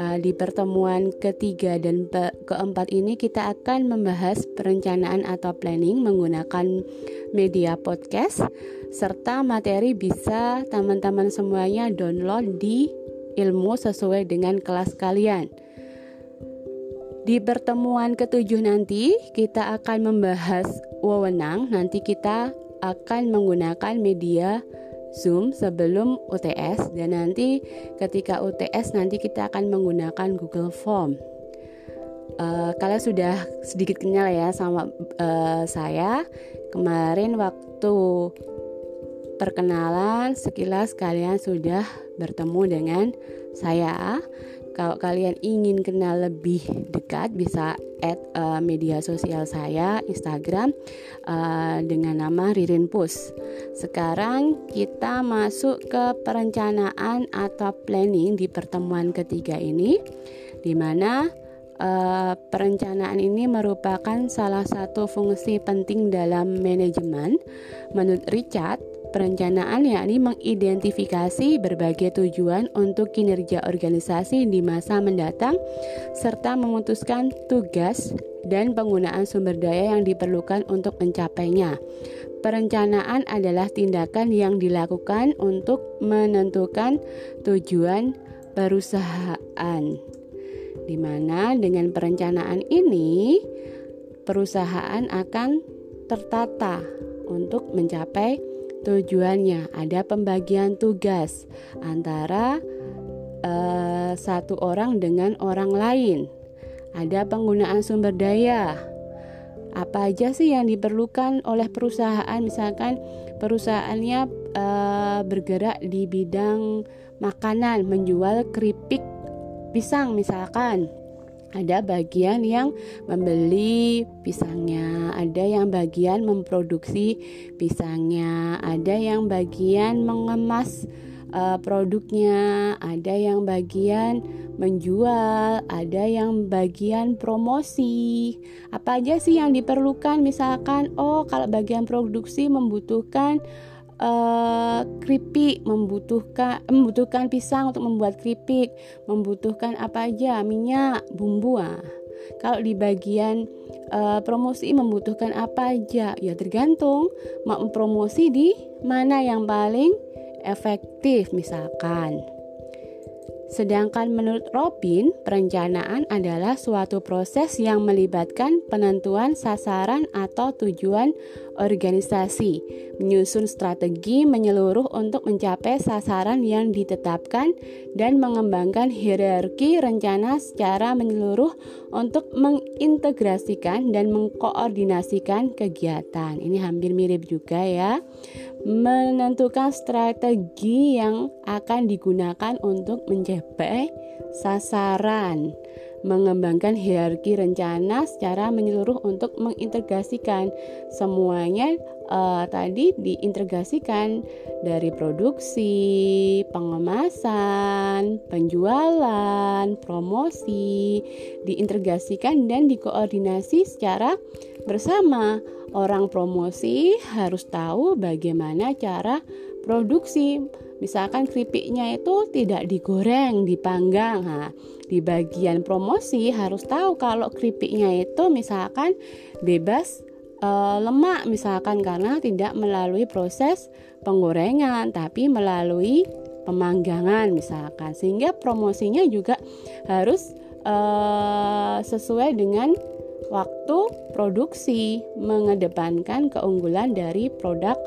Uh, di pertemuan ketiga dan keempat ini kita akan membahas perencanaan atau planning menggunakan media podcast serta materi bisa teman-teman semuanya download di ilmu sesuai dengan kelas kalian. Di pertemuan ketujuh nanti kita akan membahas wewenang. Nanti kita akan menggunakan media Zoom sebelum UTS dan nanti ketika UTS nanti kita akan menggunakan Google Form. Uh, kalian sudah sedikit kenal ya sama uh, saya kemarin waktu perkenalan sekilas kalian sudah bertemu dengan saya. Kalau kalian ingin kenal lebih dekat bisa add uh, media sosial saya Instagram uh, dengan nama Ririn Pus. Sekarang kita masuk ke perencanaan atau planning di pertemuan ketiga ini di mana uh, perencanaan ini merupakan salah satu fungsi penting dalam manajemen. Menurut Richard, Perencanaan yakni mengidentifikasi berbagai tujuan untuk kinerja organisasi di masa mendatang serta memutuskan tugas dan penggunaan sumber daya yang diperlukan untuk mencapainya. Perencanaan adalah tindakan yang dilakukan untuk menentukan tujuan perusahaan. Di mana dengan perencanaan ini perusahaan akan tertata untuk mencapai Tujuannya ada pembagian tugas antara uh, satu orang dengan orang lain. Ada penggunaan sumber daya. Apa aja sih yang diperlukan oleh perusahaan? Misalkan perusahaannya uh, bergerak di bidang makanan, menjual keripik pisang misalkan ada bagian yang membeli pisangnya, ada yang bagian memproduksi pisangnya, ada yang bagian mengemas uh, produknya, ada yang bagian menjual, ada yang bagian promosi. Apa aja sih yang diperlukan? Misalkan, oh, kalau bagian produksi membutuhkan uh, keripik membutuhkan membutuhkan pisang untuk membuat keripik membutuhkan apa aja minyak bumbu ah. kalau di bagian uh, promosi membutuhkan apa aja ya tergantung mau promosi di mana yang paling efektif misalkan Sedangkan menurut Robin, perencanaan adalah suatu proses yang melibatkan penentuan sasaran atau tujuan organisasi, menyusun strategi menyeluruh untuk mencapai sasaran yang ditetapkan, dan mengembangkan hierarki rencana secara menyeluruh untuk mengintegrasikan dan mengkoordinasikan kegiatan. Ini hampir mirip juga ya menentukan strategi yang akan digunakan untuk mencapai sasaran, mengembangkan hierarki rencana secara menyeluruh untuk mengintegrasikan. Semuanya uh, tadi diintegrasikan dari produksi, pengemasan, penjualan, promosi, diintegrasikan dan dikoordinasi secara bersama. Orang promosi harus tahu bagaimana cara produksi. Misalkan keripiknya itu tidak digoreng, dipanggang. Nah, di bagian promosi harus tahu kalau keripiknya itu misalkan bebas e, lemak misalkan karena tidak melalui proses penggorengan tapi melalui pemanggangan misalkan. Sehingga promosinya juga harus e, sesuai dengan waktu produksi mengedepankan keunggulan dari produk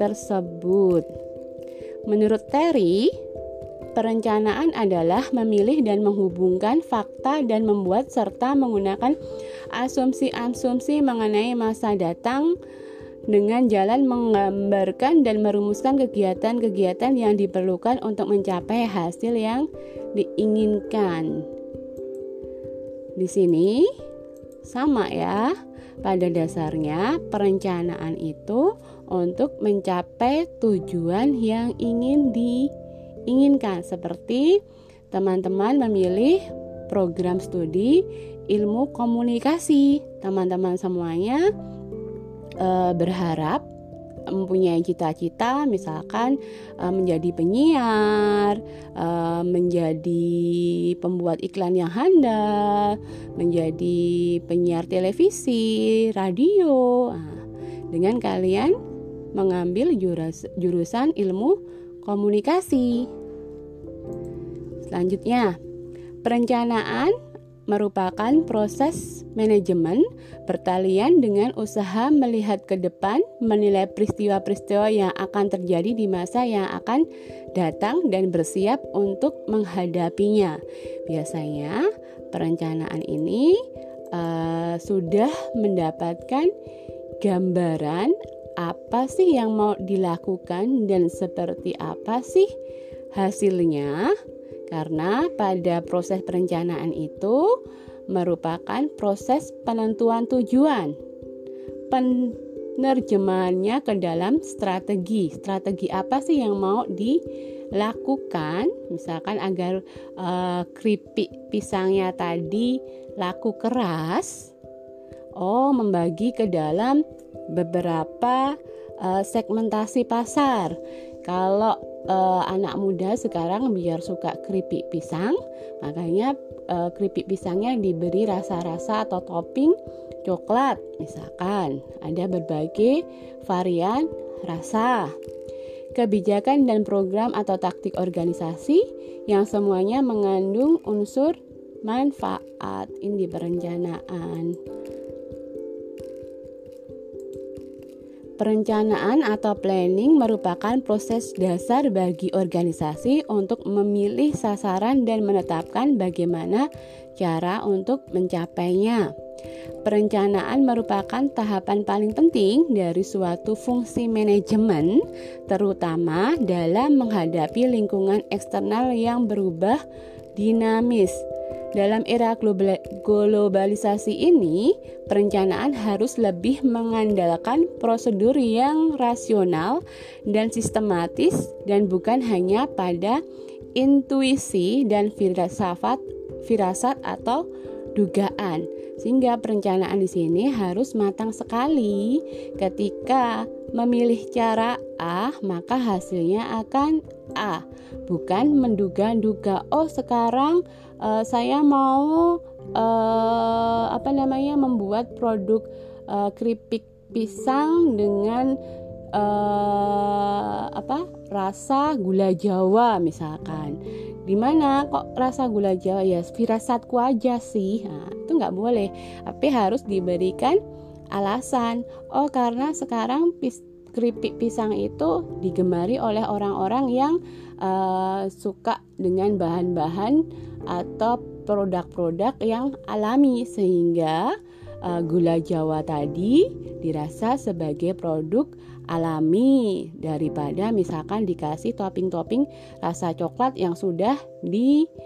tersebut. Menurut Terry, perencanaan adalah memilih dan menghubungkan fakta dan membuat serta menggunakan asumsi-asumsi mengenai masa datang dengan jalan menggambarkan dan merumuskan kegiatan-kegiatan yang diperlukan untuk mencapai hasil yang diinginkan. Di sini sama ya. Pada dasarnya, perencanaan itu untuk mencapai tujuan yang ingin diinginkan, seperti teman-teman memilih program studi ilmu komunikasi. Teman-teman semuanya eh, berharap mempunyai cita-cita misalkan uh, menjadi penyiar, uh, menjadi pembuat iklan yang handal, menjadi penyiar televisi, radio. Nah, dengan kalian mengambil jurus, jurusan ilmu komunikasi. Selanjutnya, perencanaan merupakan proses manajemen pertalian dengan usaha melihat ke depan, menilai peristiwa-peristiwa yang akan terjadi di masa yang akan datang dan bersiap untuk menghadapinya. Biasanya, perencanaan ini uh, sudah mendapatkan gambaran apa sih yang mau dilakukan dan seperti apa sih hasilnya karena pada proses perencanaan itu merupakan proses penentuan tujuan. Penerjemahannya ke dalam strategi. Strategi apa sih yang mau dilakukan? Misalkan agar uh, keripik pisangnya tadi laku keras. Oh, membagi ke dalam beberapa uh, segmentasi pasar. Kalau uh, anak muda sekarang biar suka keripik pisang, makanya uh, keripik pisangnya diberi rasa-rasa atau topping coklat, misalkan ada berbagai varian rasa. Kebijakan dan program atau taktik organisasi yang semuanya mengandung unsur manfaat ini perencanaan. Perencanaan atau planning merupakan proses dasar bagi organisasi untuk memilih sasaran dan menetapkan bagaimana cara untuk mencapainya. Perencanaan merupakan tahapan paling penting dari suatu fungsi manajemen, terutama dalam menghadapi lingkungan eksternal yang berubah dinamis dalam era globalisasi ini, perencanaan harus lebih mengandalkan prosedur yang rasional dan sistematis dan bukan hanya pada intuisi dan firasat, firasat atau dugaan. Sehingga perencanaan di sini harus matang sekali. Ketika memilih cara A, maka hasilnya akan A, bukan menduga-duga. Oh, sekarang uh, saya mau uh, apa namanya membuat produk uh, keripik pisang dengan uh, apa rasa gula Jawa misalkan. Di mana kok rasa gula Jawa? Ya firasatku aja sih. Nah, itu nggak boleh. Tapi harus diberikan alasan. Oh karena sekarang pis keripik pisang itu digemari oleh orang-orang yang uh, suka dengan bahan-bahan atau produk-produk yang alami sehingga uh, gula Jawa tadi dirasa sebagai produk alami daripada misalkan dikasih topping-topping rasa coklat yang sudah diberikan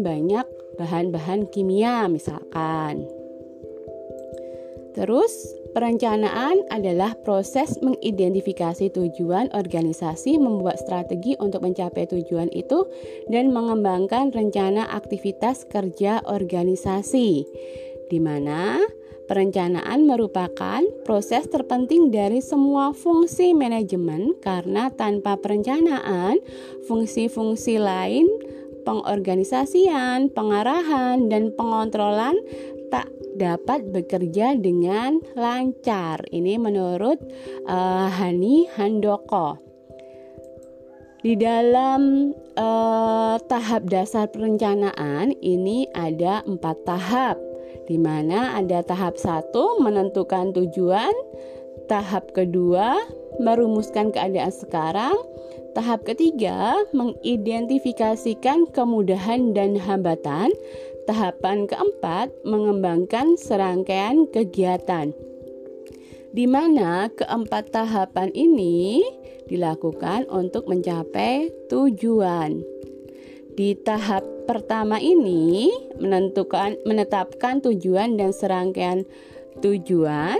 uh, banyak bahan-bahan kimia misalkan. Terus Perencanaan adalah proses mengidentifikasi tujuan organisasi, membuat strategi untuk mencapai tujuan itu, dan mengembangkan rencana aktivitas kerja organisasi, di mana perencanaan merupakan proses terpenting dari semua fungsi manajemen, karena tanpa perencanaan, fungsi-fungsi lain pengorganisasian, pengarahan, dan pengontrolan dapat bekerja dengan lancar. Ini menurut uh, Hani Handoko. Di dalam uh, tahap dasar perencanaan ini ada empat tahap, di mana ada tahap satu menentukan tujuan, tahap kedua merumuskan keadaan sekarang, tahap ketiga mengidentifikasikan kemudahan dan hambatan, Tahapan keempat, mengembangkan serangkaian kegiatan. Di mana keempat tahapan ini dilakukan untuk mencapai tujuan. Di tahap pertama ini menentukan menetapkan tujuan dan serangkaian tujuan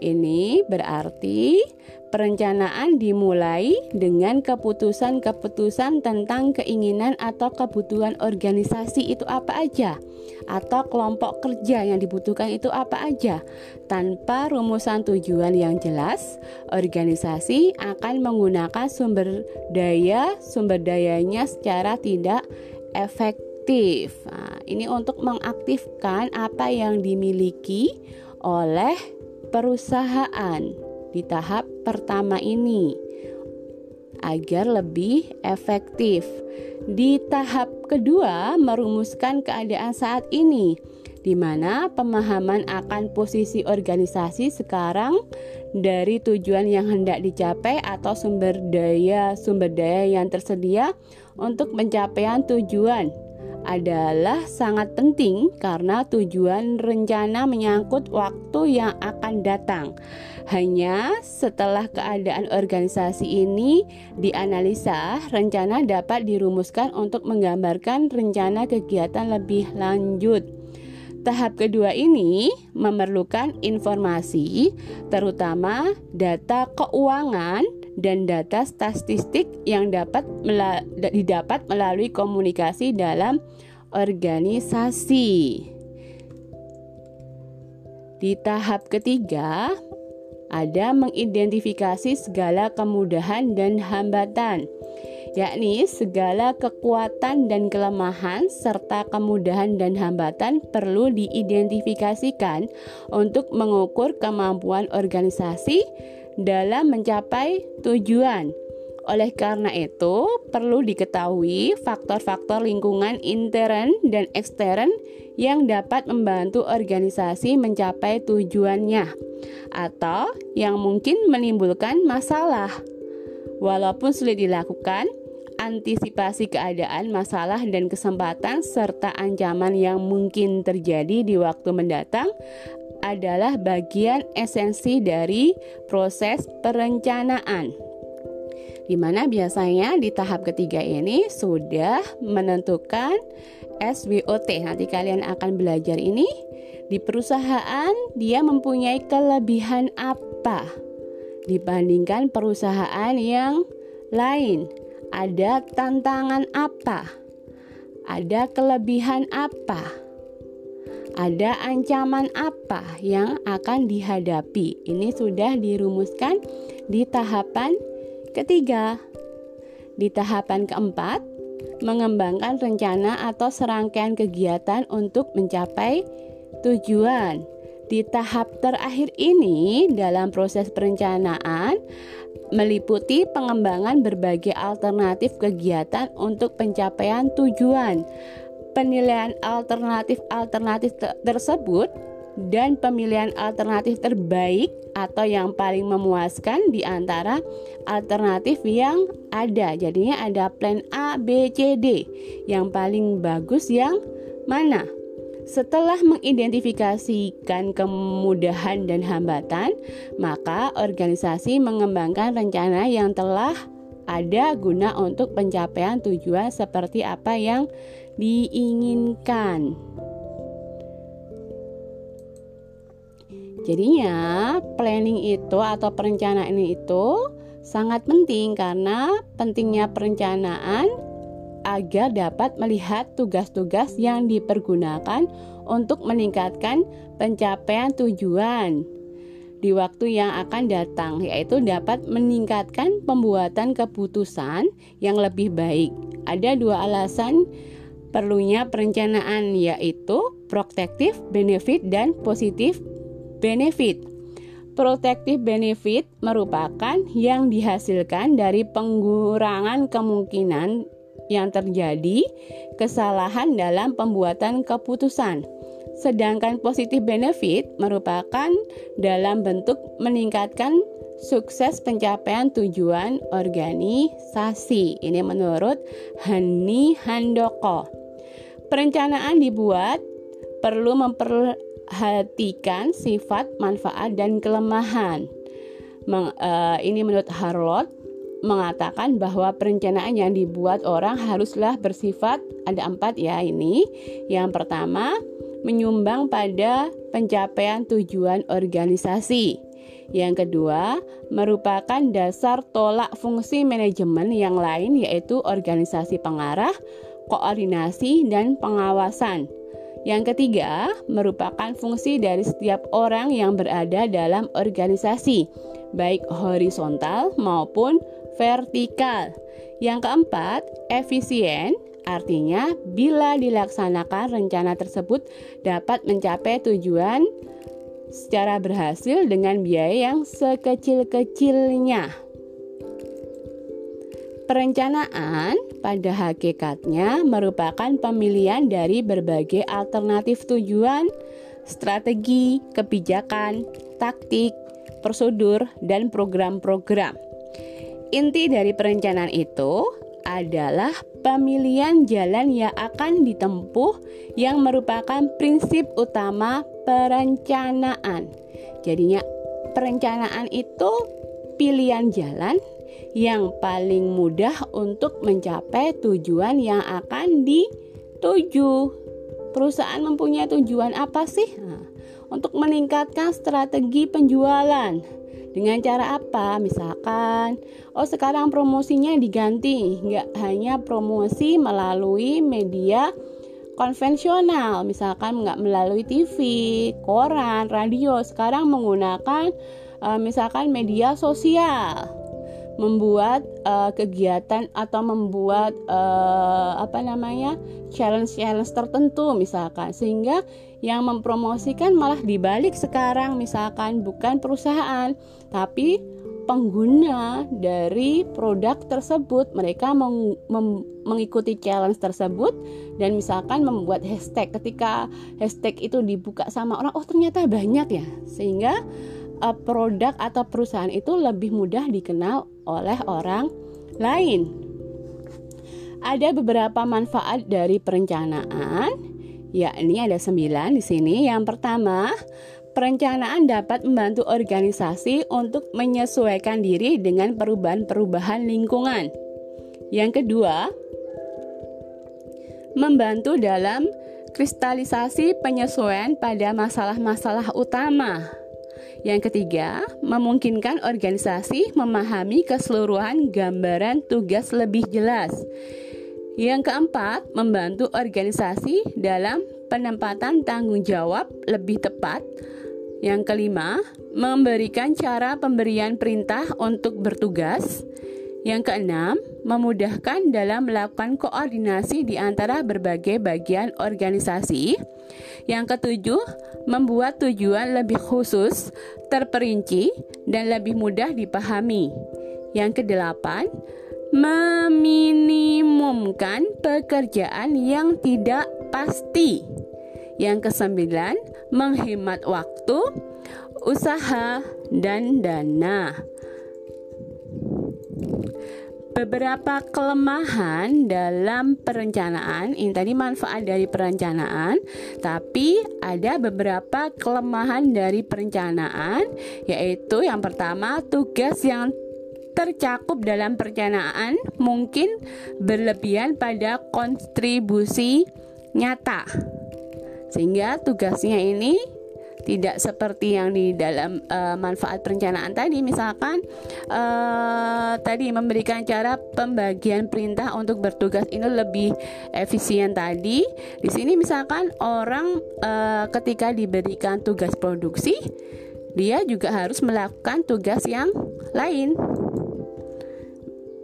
ini berarti Perencanaan dimulai dengan keputusan-keputusan tentang keinginan atau kebutuhan organisasi itu apa aja, atau kelompok kerja yang dibutuhkan itu apa aja. Tanpa rumusan tujuan yang jelas, organisasi akan menggunakan sumber daya sumber dayanya secara tidak efektif. Nah, ini untuk mengaktifkan apa yang dimiliki oleh perusahaan di tahap pertama ini agar lebih efektif. Di tahap kedua, merumuskan keadaan saat ini, di mana pemahaman akan posisi organisasi sekarang dari tujuan yang hendak dicapai atau sumber daya sumber daya yang tersedia untuk pencapaian tujuan adalah sangat penting karena tujuan rencana menyangkut waktu yang akan datang. Hanya setelah keadaan organisasi ini dianalisa, rencana dapat dirumuskan untuk menggambarkan rencana kegiatan lebih lanjut. Tahap kedua ini memerlukan informasi, terutama data keuangan dan data statistik yang dapat didapat melalui komunikasi dalam organisasi. Di tahap ketiga, ada mengidentifikasi segala kemudahan dan hambatan yakni segala kekuatan dan kelemahan serta kemudahan dan hambatan perlu diidentifikasikan untuk mengukur kemampuan organisasi dalam mencapai tujuan. Oleh karena itu, perlu diketahui faktor-faktor lingkungan intern dan ekstern yang dapat membantu organisasi mencapai tujuannya, atau yang mungkin menimbulkan masalah. Walaupun sulit dilakukan, antisipasi keadaan, masalah, dan kesempatan, serta ancaman yang mungkin terjadi di waktu mendatang adalah bagian esensi dari proses perencanaan. Di mana biasanya di tahap ketiga ini sudah menentukan SWOT. Nanti kalian akan belajar ini di perusahaan dia mempunyai kelebihan apa dibandingkan perusahaan yang lain. Ada tantangan apa? Ada kelebihan apa? Ada ancaman apa yang akan dihadapi? Ini sudah dirumuskan di tahapan ketiga. Di tahapan keempat, mengembangkan rencana atau serangkaian kegiatan untuk mencapai tujuan. Di tahap terakhir ini, dalam proses perencanaan, meliputi pengembangan berbagai alternatif kegiatan untuk pencapaian tujuan. Penilaian alternatif-alternatif tersebut dan pemilihan alternatif terbaik atau yang paling memuaskan di antara alternatif yang ada. Jadinya ada plan A, B, C, D. Yang paling bagus yang mana? Setelah mengidentifikasikan kemudahan dan hambatan, maka organisasi mengembangkan rencana yang telah ada guna untuk pencapaian tujuan seperti apa yang diinginkan. Jadinya, planning itu atau perencanaan itu sangat penting karena pentingnya perencanaan agar dapat melihat tugas-tugas yang dipergunakan untuk meningkatkan pencapaian tujuan di waktu yang akan datang, yaitu dapat meningkatkan pembuatan keputusan yang lebih baik. Ada dua alasan perlunya perencanaan, yaitu protektif benefit dan positif benefit. Protective benefit merupakan yang dihasilkan dari pengurangan kemungkinan yang terjadi kesalahan dalam pembuatan keputusan. Sedangkan positif benefit merupakan dalam bentuk meningkatkan sukses pencapaian tujuan organisasi. Ini menurut Hani Handoko. Perencanaan dibuat perlu memperhatikan sifat, manfaat, dan kelemahan. Meng, uh, ini menurut Harlot mengatakan bahwa perencanaan yang dibuat orang haruslah bersifat ada empat ya ini. Yang pertama, menyumbang pada pencapaian tujuan organisasi. Yang kedua, merupakan dasar tolak fungsi manajemen yang lain yaitu organisasi pengarah, koordinasi, dan pengawasan. Yang ketiga, merupakan fungsi dari setiap orang yang berada dalam organisasi, baik horizontal maupun vertikal. Yang keempat, efisien, artinya bila dilaksanakan rencana tersebut dapat mencapai tujuan secara berhasil dengan biaya yang sekecil-kecilnya. Perencanaan pada hakikatnya merupakan pemilihan dari berbagai alternatif tujuan, strategi, kebijakan, taktik, prosedur, dan program-program. Inti dari perencanaan itu adalah pemilihan jalan yang akan ditempuh yang merupakan prinsip utama perencanaan. Jadinya perencanaan itu pilihan jalan yang paling mudah untuk mencapai tujuan yang akan dituju. Perusahaan mempunyai tujuan apa sih? Nah, untuk meningkatkan strategi penjualan. Dengan cara apa? Misalkan, oh sekarang promosinya diganti, nggak hanya promosi melalui media konvensional, misalkan nggak melalui TV, koran, radio, sekarang menggunakan uh, misalkan media sosial, membuat uh, kegiatan atau membuat uh, apa namanya challenge-challenge tertentu, misalkan. Sehingga yang mempromosikan malah dibalik sekarang, misalkan bukan perusahaan, tapi pengguna dari produk tersebut. Mereka meng, mem, mengikuti challenge tersebut dan misalkan membuat hashtag. Ketika hashtag itu dibuka sama orang oh ternyata banyak ya. Sehingga uh, produk atau perusahaan itu lebih mudah dikenal oleh orang lain. Ada beberapa manfaat dari perencanaan yakni ada sembilan di sini. Yang pertama Perencanaan dapat membantu organisasi untuk menyesuaikan diri dengan perubahan-perubahan lingkungan. Yang kedua, membantu dalam kristalisasi penyesuaian pada masalah-masalah utama. Yang ketiga, memungkinkan organisasi memahami keseluruhan gambaran tugas lebih jelas. Yang keempat, membantu organisasi dalam penempatan tanggung jawab lebih tepat yang kelima, memberikan cara pemberian perintah untuk bertugas. Yang keenam, memudahkan dalam melakukan koordinasi di antara berbagai bagian organisasi. Yang ketujuh, membuat tujuan lebih khusus, terperinci, dan lebih mudah dipahami. Yang kedelapan, meminimumkan pekerjaan yang tidak pasti. Yang kesembilan, menghemat waktu, usaha, dan dana. Beberapa kelemahan dalam perencanaan, ini tadi manfaat dari perencanaan, tapi ada beberapa kelemahan dari perencanaan, yaitu yang pertama tugas yang tercakup dalam perencanaan mungkin berlebihan pada kontribusi nyata sehingga tugasnya ini tidak seperti yang di dalam uh, manfaat perencanaan tadi. Misalkan uh, tadi memberikan cara pembagian perintah untuk bertugas ini lebih efisien tadi. Di sini misalkan orang uh, ketika diberikan tugas produksi dia juga harus melakukan tugas yang lain.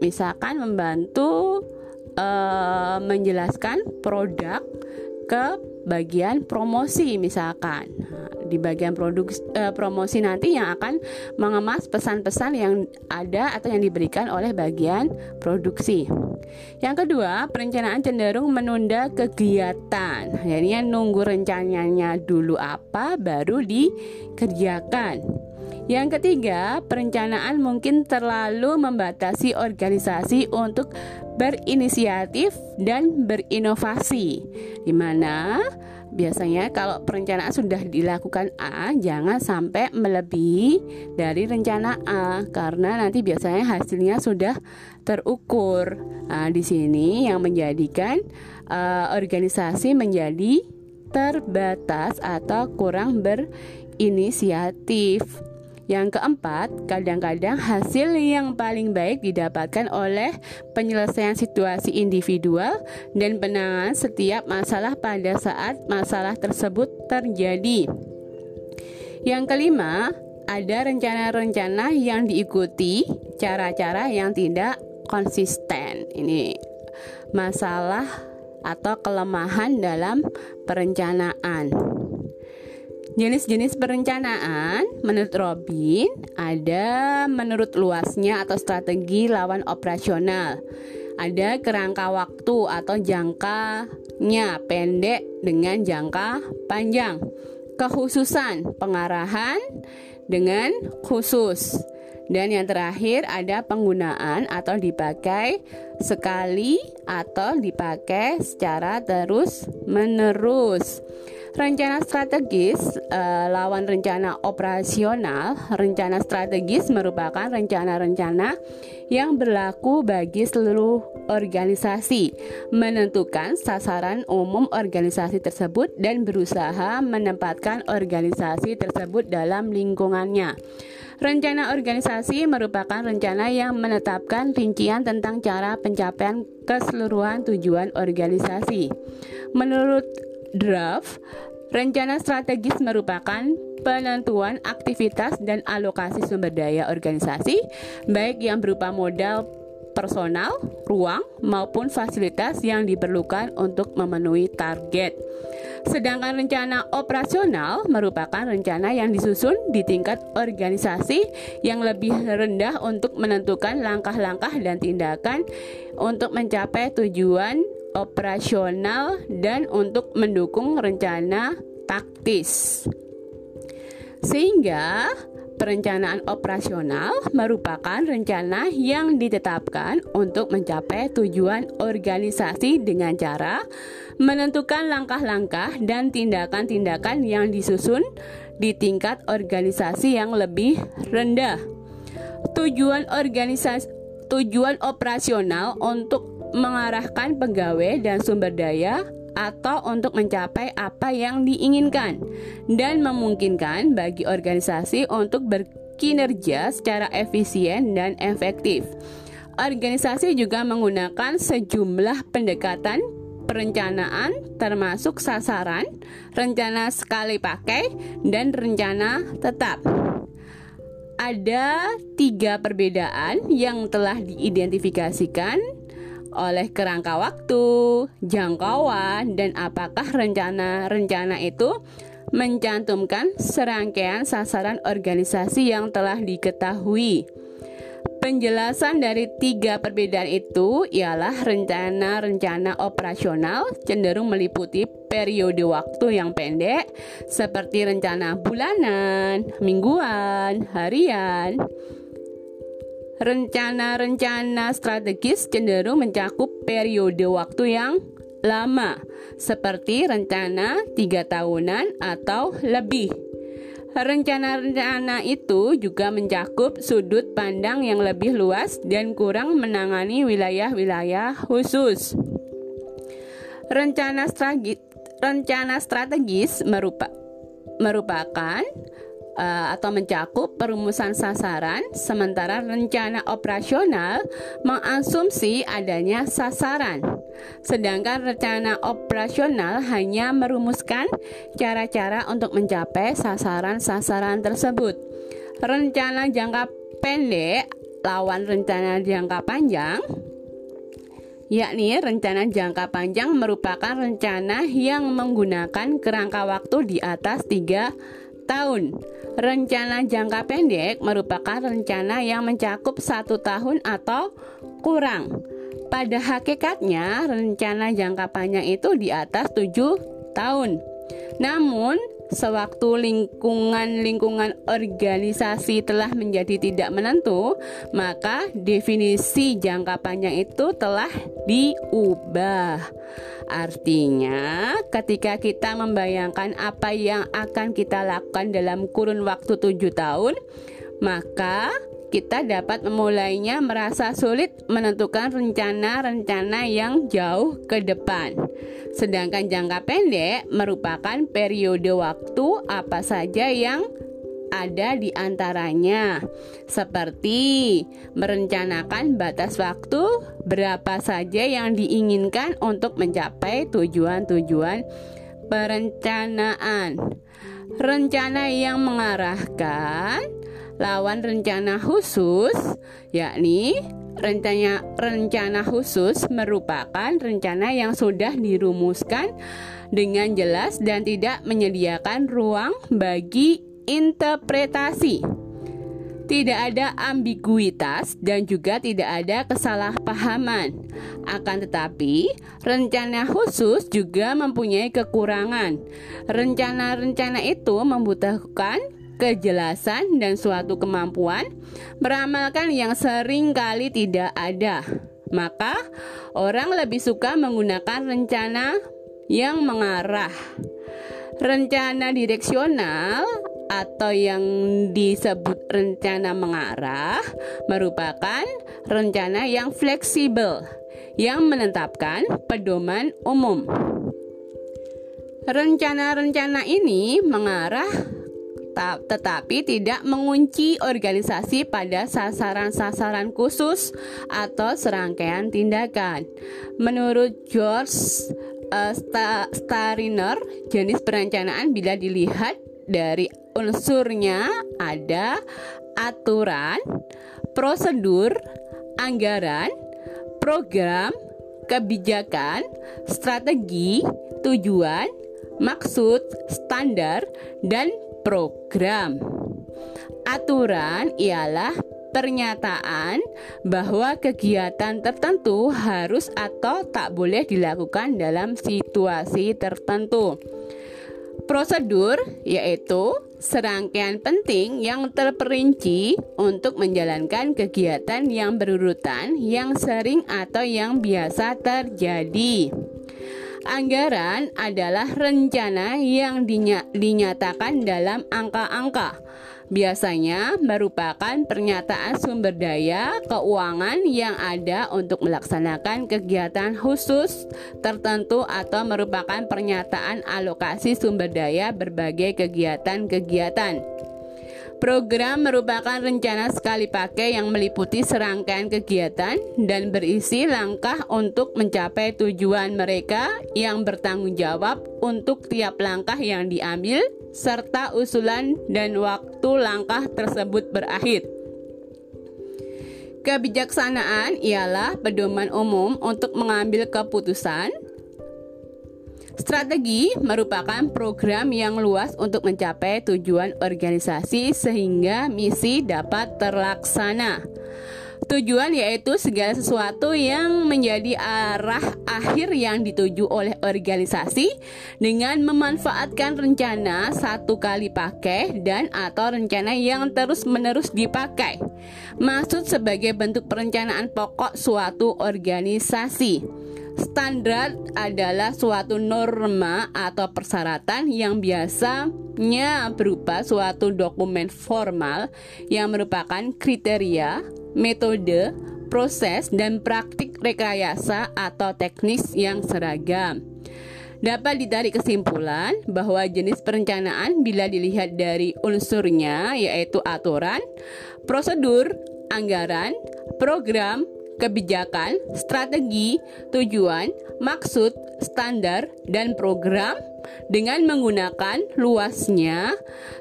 Misalkan membantu menjelaskan produk ke bagian promosi misalkan di bagian produk uh, promosi nanti yang akan mengemas pesan-pesan yang ada atau yang diberikan oleh bagian produksi. Yang kedua, perencanaan cenderung menunda kegiatan. Jadinya nunggu rencananya dulu apa baru dikerjakan. Yang ketiga, perencanaan mungkin terlalu membatasi organisasi untuk berinisiatif dan berinovasi, di mana biasanya kalau perencanaan sudah dilakukan A, jangan sampai melebihi dari rencana A karena nanti biasanya hasilnya sudah terukur. Nah, di sini yang menjadikan uh, organisasi menjadi terbatas atau kurang berinisiatif. Yang keempat, kadang-kadang hasil yang paling baik didapatkan oleh penyelesaian situasi individual dan penanganan setiap masalah pada saat masalah tersebut terjadi. Yang kelima, ada rencana-rencana yang diikuti, cara-cara yang tidak konsisten. Ini masalah atau kelemahan dalam perencanaan. Jenis-jenis perencanaan menurut Robin ada menurut luasnya atau strategi lawan operasional. Ada kerangka waktu atau jangkanya pendek dengan jangka panjang. Kekhususan pengarahan dengan khusus. Dan yang terakhir ada penggunaan atau dipakai sekali atau dipakai secara terus-menerus. Rencana strategis uh, lawan rencana operasional. Rencana strategis merupakan rencana-rencana yang berlaku bagi seluruh organisasi, menentukan sasaran umum organisasi tersebut dan berusaha menempatkan organisasi tersebut dalam lingkungannya. Rencana organisasi merupakan rencana yang menetapkan rincian tentang cara pencapaian keseluruhan tujuan organisasi. Menurut draft, rencana strategis merupakan penentuan aktivitas dan alokasi sumber daya organisasi, baik yang berupa modal personal, ruang, maupun fasilitas yang diperlukan untuk memenuhi target. Sedangkan rencana operasional merupakan rencana yang disusun di tingkat organisasi yang lebih rendah untuk menentukan langkah-langkah dan tindakan untuk mencapai tujuan operasional dan untuk mendukung rencana taktis. Sehingga perencanaan operasional merupakan rencana yang ditetapkan untuk mencapai tujuan organisasi dengan cara menentukan langkah-langkah dan tindakan-tindakan yang disusun di tingkat organisasi yang lebih rendah. Tujuan organisasi tujuan operasional untuk mengarahkan pegawai dan sumber daya atau untuk mencapai apa yang diinginkan dan memungkinkan bagi organisasi untuk berkinerja secara efisien dan efektif. Organisasi juga menggunakan sejumlah pendekatan perencanaan termasuk sasaran, rencana sekali pakai, dan rencana tetap. Ada tiga perbedaan yang telah diidentifikasikan oleh kerangka waktu, jangkauan, dan apakah rencana-rencana itu mencantumkan serangkaian sasaran organisasi yang telah diketahui. Penjelasan dari tiga perbedaan itu ialah rencana-rencana operasional cenderung meliputi periode waktu yang pendek seperti rencana bulanan, mingguan, harian, Rencana-rencana strategis cenderung mencakup periode waktu yang lama, seperti rencana tiga tahunan atau lebih. Rencana-rencana itu juga mencakup sudut pandang yang lebih luas dan kurang menangani wilayah-wilayah khusus. Rencana strategis, rencana strategis merupa, merupakan uh, atau mencakup perumusan sasaran, sementara rencana operasional mengasumsi adanya sasaran. Sedangkan rencana operasional hanya merumuskan cara-cara untuk mencapai sasaran-sasaran tersebut. Rencana jangka pendek lawan rencana jangka panjang yakni rencana jangka panjang merupakan rencana yang menggunakan kerangka waktu di atas tiga tahun. Rencana jangka pendek merupakan rencana yang mencakup satu tahun atau kurang. Pada hakikatnya, rencana jangka panjang itu di atas tujuh tahun. Namun, sewaktu lingkungan-lingkungan organisasi telah menjadi tidak menentu, maka definisi jangka panjang itu telah diubah. Artinya, ketika kita membayangkan apa yang akan kita lakukan dalam kurun waktu tujuh tahun, maka kita dapat memulainya merasa sulit menentukan rencana-rencana yang jauh ke depan. Sedangkan jangka pendek merupakan periode waktu apa saja yang ada di antaranya, seperti merencanakan batas waktu berapa saja yang diinginkan untuk mencapai tujuan-tujuan perencanaan. Rencana yang mengarahkan lawan rencana khusus, yakni rencana rencana khusus merupakan rencana yang sudah dirumuskan dengan jelas dan tidak menyediakan ruang bagi interpretasi. Tidak ada ambiguitas dan juga tidak ada kesalahpahaman. Akan tetapi, rencana khusus juga mempunyai kekurangan. Rencana-rencana itu membutuhkan kejelasan dan suatu kemampuan beramalkan yang sering kali tidak ada. Maka orang lebih suka menggunakan rencana yang mengarah. Rencana direksional atau yang disebut rencana mengarah merupakan rencana yang fleksibel yang menetapkan pedoman umum. Rencana-rencana ini mengarah tetapi tidak mengunci organisasi pada sasaran-sasaran khusus atau serangkaian tindakan. Menurut George uh, Stariner, jenis perencanaan bila dilihat dari unsurnya ada aturan, prosedur, anggaran, program, kebijakan, strategi, tujuan, maksud, standar, dan program. Aturan ialah pernyataan bahwa kegiatan tertentu harus atau tak boleh dilakukan dalam situasi tertentu. Prosedur yaitu serangkaian penting yang terperinci untuk menjalankan kegiatan yang berurutan yang sering atau yang biasa terjadi. Anggaran adalah rencana yang dinya dinyatakan dalam angka-angka. Biasanya merupakan pernyataan sumber daya keuangan yang ada untuk melaksanakan kegiatan khusus tertentu atau merupakan pernyataan alokasi sumber daya berbagai kegiatan-kegiatan. Program merupakan rencana sekali pakai yang meliputi serangkaian kegiatan dan berisi langkah untuk mencapai tujuan mereka yang bertanggung jawab untuk tiap langkah yang diambil serta usulan dan waktu langkah tersebut berakhir. Kebijaksanaan ialah pedoman umum untuk mengambil keputusan Strategi merupakan program yang luas untuk mencapai tujuan organisasi sehingga misi dapat terlaksana. Tujuan yaitu segala sesuatu yang menjadi arah akhir yang dituju oleh organisasi dengan memanfaatkan rencana satu kali pakai dan atau rencana yang terus-menerus dipakai. Maksud sebagai bentuk perencanaan pokok suatu organisasi. Standar adalah suatu norma atau persyaratan yang biasanya berupa suatu dokumen formal yang merupakan kriteria, metode, proses, dan praktik rekayasa atau teknis yang seragam. Dapat ditarik kesimpulan bahwa jenis perencanaan bila dilihat dari unsurnya yaitu aturan, prosedur, anggaran, program, kebijakan, strategi, tujuan, maksud, standar, dan program dengan menggunakan luasnya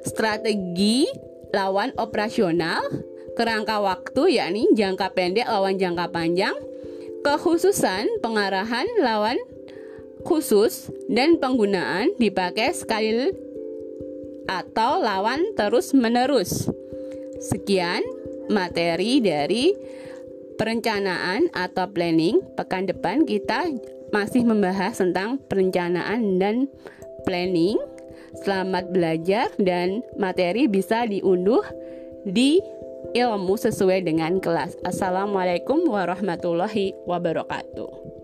strategi lawan operasional, kerangka waktu yakni jangka pendek lawan jangka panjang, kekhususan pengarahan lawan khusus dan penggunaan dipakai sekali atau lawan terus-menerus. Sekian materi dari perencanaan atau planning. Pekan depan kita masih membahas tentang perencanaan dan planning. Selamat belajar dan materi bisa diunduh di ilmu sesuai dengan kelas. Assalamualaikum warahmatullahi wabarakatuh.